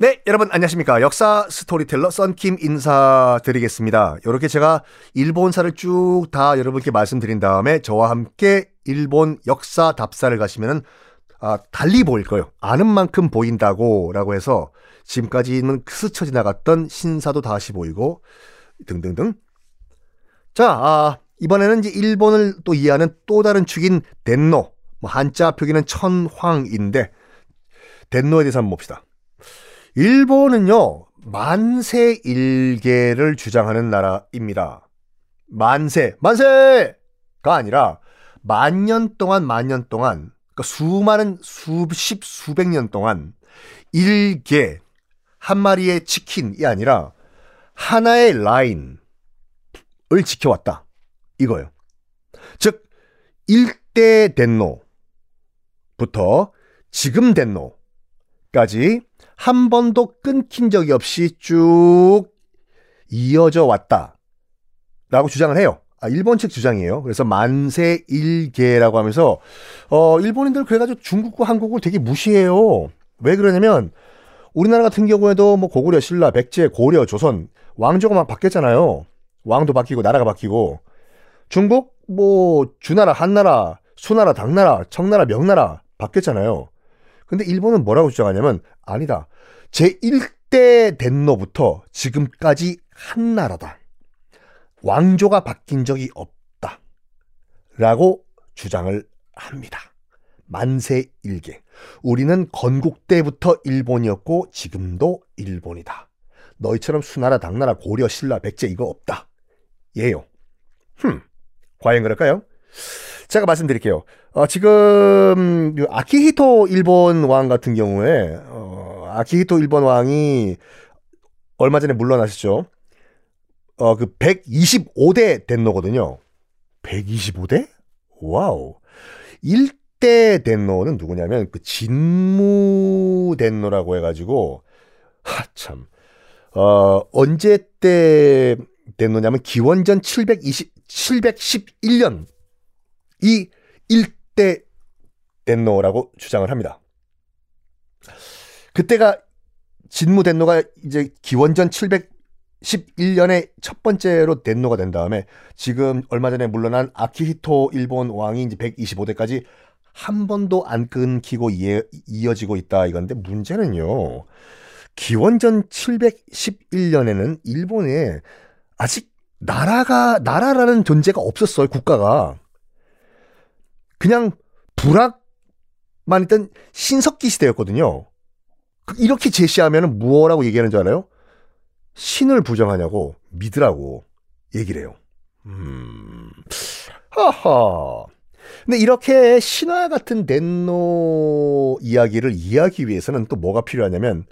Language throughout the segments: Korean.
네, 여러분 안녕하십니까. 역사 스토리텔러 썬킴 인사드리겠습니다. 이렇게 제가 일본사를 쭉 다 여러분께 말씀드린 다음에 저와 함께 일본 역사 답사를 가시면은 아, 달리 보일 거예요. 아는 만큼 보인다고 라고 해서 지금까지는 스쳐 지나갔던 신사도 다시 보이고 등등등. 자, 아, 이번에는 이제 일본을 또 이해하는 또 다른 축인 덴노. 뭐 한자 표기는 천황인데 덴노에 대해서 한번 봅시다. 일본은요, 만세 일계를 주장하는 나라입니다. 만세, 만세가 아니라 만년 동안, 만년 동안, 그러니까 수많은 수십, 수백 년 동안 일계, 한 마리의 치킨이 아니라 하나의 라인을 지켜왔다. 이거예요. 즉, 일대 덴노부터 지금 덴노 까지 한 번도 끊긴 적이 없이 쭉 이어져 왔다. 라고 주장을 해요. 아, 일본 측 주장이에요. 그래서 만세 일계라고 하면서, 어, 일본인들 그래가지고 중국과 한국을 되게 무시해요. 왜 그러냐면, 우리나라 같은 경우에도 뭐 고구려, 신라, 백제, 고려, 조선, 왕조가 막 바뀌었잖아요. 왕도 바뀌고, 나라가 바뀌고. 중국, 뭐, 주나라, 한나라, 수나라, 당나라, 청나라, 명나라 바뀌었잖아요. 근데 일본은 뭐라고 주장하냐면 아니다. 제1대 덴노부터 지금까지 한 나라다. 왕조가 바뀐 적이 없다. 라고 주장을 합니다. 만세 일계. 우리는 건국 때부터 일본이었고 지금도 일본이다. 너희처럼 수나라, 당나라, 고려, 신라, 백제 이거 없다. 예요. 흠. 과연 그럴까요? 제가 말씀드릴게요. 어, 지금 아키히토 일본 왕 같은 경우에 어, 아키히토 일본 왕이 얼마 전에 물러나셨죠. 어, 그 125대 덴노거든요. 125대? 와우. 1대 덴노는 누구냐면 그 진무 덴노라고 해가지고 하 참. 어, 언제 때 덴노냐면 기원전 720 711년 이 일대 덴노라고 주장을 합니다. 그때가 진무 덴노가 이제 기원전 711년에 첫 번째로 덴노가 된 다음에 지금 얼마 전에 물러난 아키히토 일본 왕이 이제 125대까지 한 번도 안 끊기고 이어, 이어지고 있다 이건데 문제는요. 기원전 711년에는 일본에 아직 나라가 나라라는 존재가 없었어요 국가가 그냥 불악만 있던 신석기 시대였거든요. 그 이렇게 제시하면 무엇라고 얘기하는 줄 알아요? 신을 부정하냐고 믿으라고 얘기를 해요. 음, 하하. 근데 이렇게 신화 같은 덴노 이야기를 이해하기 위해서는 또 뭐가 필요하냐면,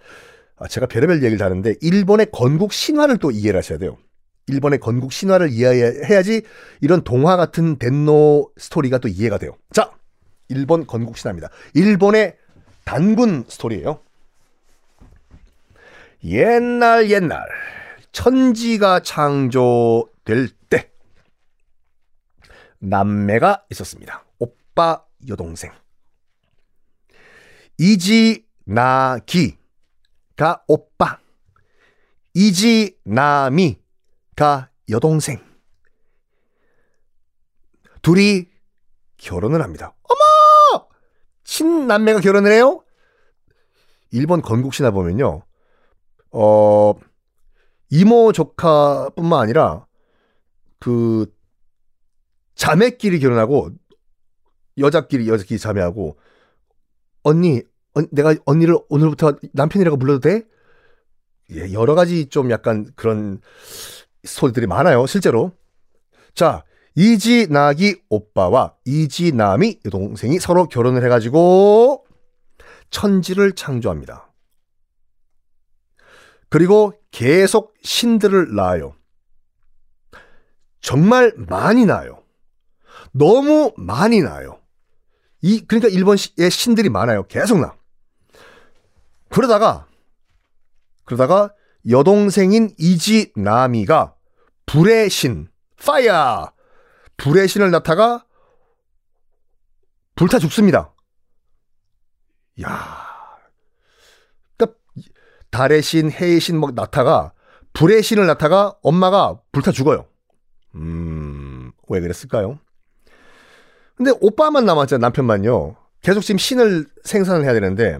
아, 제가 별의별 얘기를 다는데, 일본의 건국 신화를 또 이해를 하셔야 돼요. 일본의 건국 신화를 이해해야지 이런 동화 같은 덴노 스토리가 또 이해가 돼요. 자, 일본 건국 신화입니다. 일본의 단군 스토리예요. 옛날 옛날 천지가 창조될 때 남매가 있었습니다. 오빠 여동생. 이지나기가 오빠, 이지나미 가 여동생. 둘이 결혼을 합니다. 어머! 친남매가 결혼을 해요? 일본 건국신화 보면요. 어, 이모 조카뿐만 아니라 그 자매끼리 결혼하고 여자끼리 여자끼리 자매하고 언니 언- 내가 언니를 오늘부터 남편이라고 불러도 돼? 예, 여러 가지 좀 약간 그런 소리들이 많아요, 실제로. 자, 이지나기 오빠와 이지남이 여동생이 서로 결혼을 해가지고 천지를 창조합니다. 그리고 계속 신들을 낳아요. 정말 많이 낳아요. 너무 많이 낳아요. 이 그러니까 일본의 신들이 많아요. 계속 나. 그러다가 그러다가 여동생인 이지나미가 불의 신, 파이어! 불의 신을 낳다가 불타 죽습니다. 야. 그러니까 달의 신, 해의 신, 뭐 낳다가 불의 신을 낳다가 엄마가 불타 죽어요. 음, 왜 그랬을까요? 근데 오빠만 남았잖아요, 남편만요. 계속 지금 신을 생산을 해야 되는데,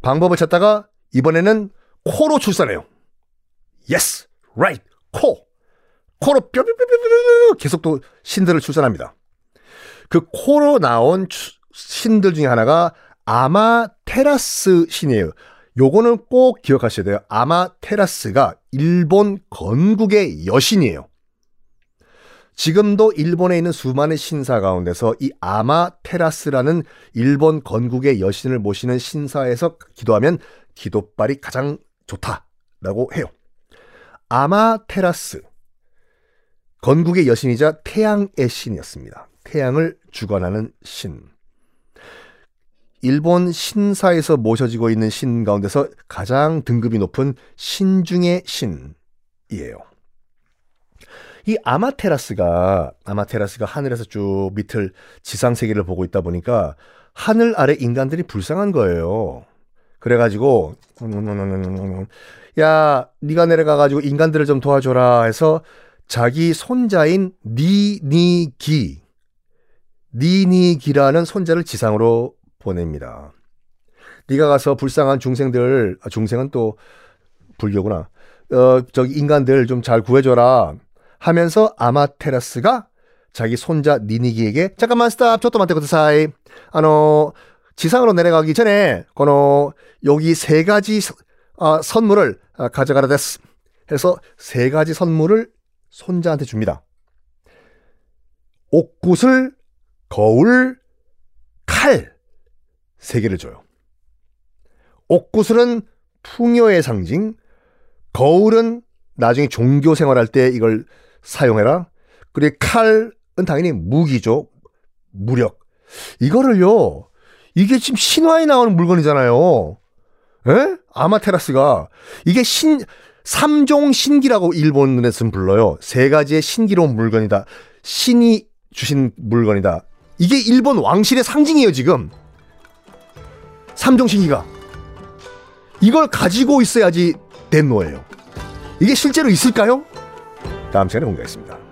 방법을 찾다가 이번에는 코로 출산해요. Yes, right, 코. 코로 뼈뼈뼈뼈뼈 계속 또 신들을 출산합니다. 그 코로 나온 추- 신들 중에 하나가 아마 테라스 신이에요. 요거는 꼭 기억하셔야 돼요. 아마 테라스가 일본 건국의 여신이에요. 지금도 일본에 있는 수많은 신사 가운데서 이 아마 테라스라는 일본 건국의 여신을 모시는 신사에서 기도하면 기도빨이 가장 좋다라고 해요. 아마테라스 건국의 여신이자 태양의 신이었습니다. 태양을 주관하는 신. 일본 신사에서 모셔지고 있는 신 가운데서 가장 등급이 높은 신 중의 신이에요. 이 아마테라스가 아마테라스가 하늘에서 쭉 밑을 지상 세계를 보고 있다 보니까 하늘 아래 인간들이 불쌍한 거예요. 그래가지고 야 네가 내려가가지고 인간들을 좀 도와줘라 해서 자기 손자인 니니기 니니기라는 손자를 지상으로 보냅니다. 네가 가서 불쌍한 중생들 아, 중생은 또 불교구나. 어 저기 인간들 좀 잘 구해줘라 하면서 아마테라스가 자기 손자 니니기에게 잠깐만 stop ちょっと待ってください あの 지상으로 내려가기 전에 この 여기 세 가지 서- 아, 선물을 아, 가져가라 です 해서 세 가지 선물을 손자한테 줍니다. 옥구슬, 거울, 칼 세 개를 줘요. 옥구슬은 풍요의 상징, 거울은 나중에 종교 생활할 때 이걸 사용해라. 그리고 칼은 당연히 무기죠. 무력. 이거를요. 이게 지금 신화에 나오는 물건이잖아요. 에? 아마테라스가 이게 신 삼종 신기라고 일본에서는 불러요. 세 가지의 신기로운 물건이다. 신이 주신 물건이다. 이게 일본 왕실의 상징이에요, 지금. 삼종 신기가. 이걸 가지고 있어야지 된 노예요. 이게 실제로 있을까요? 다음 시간에 공개하겠습니다.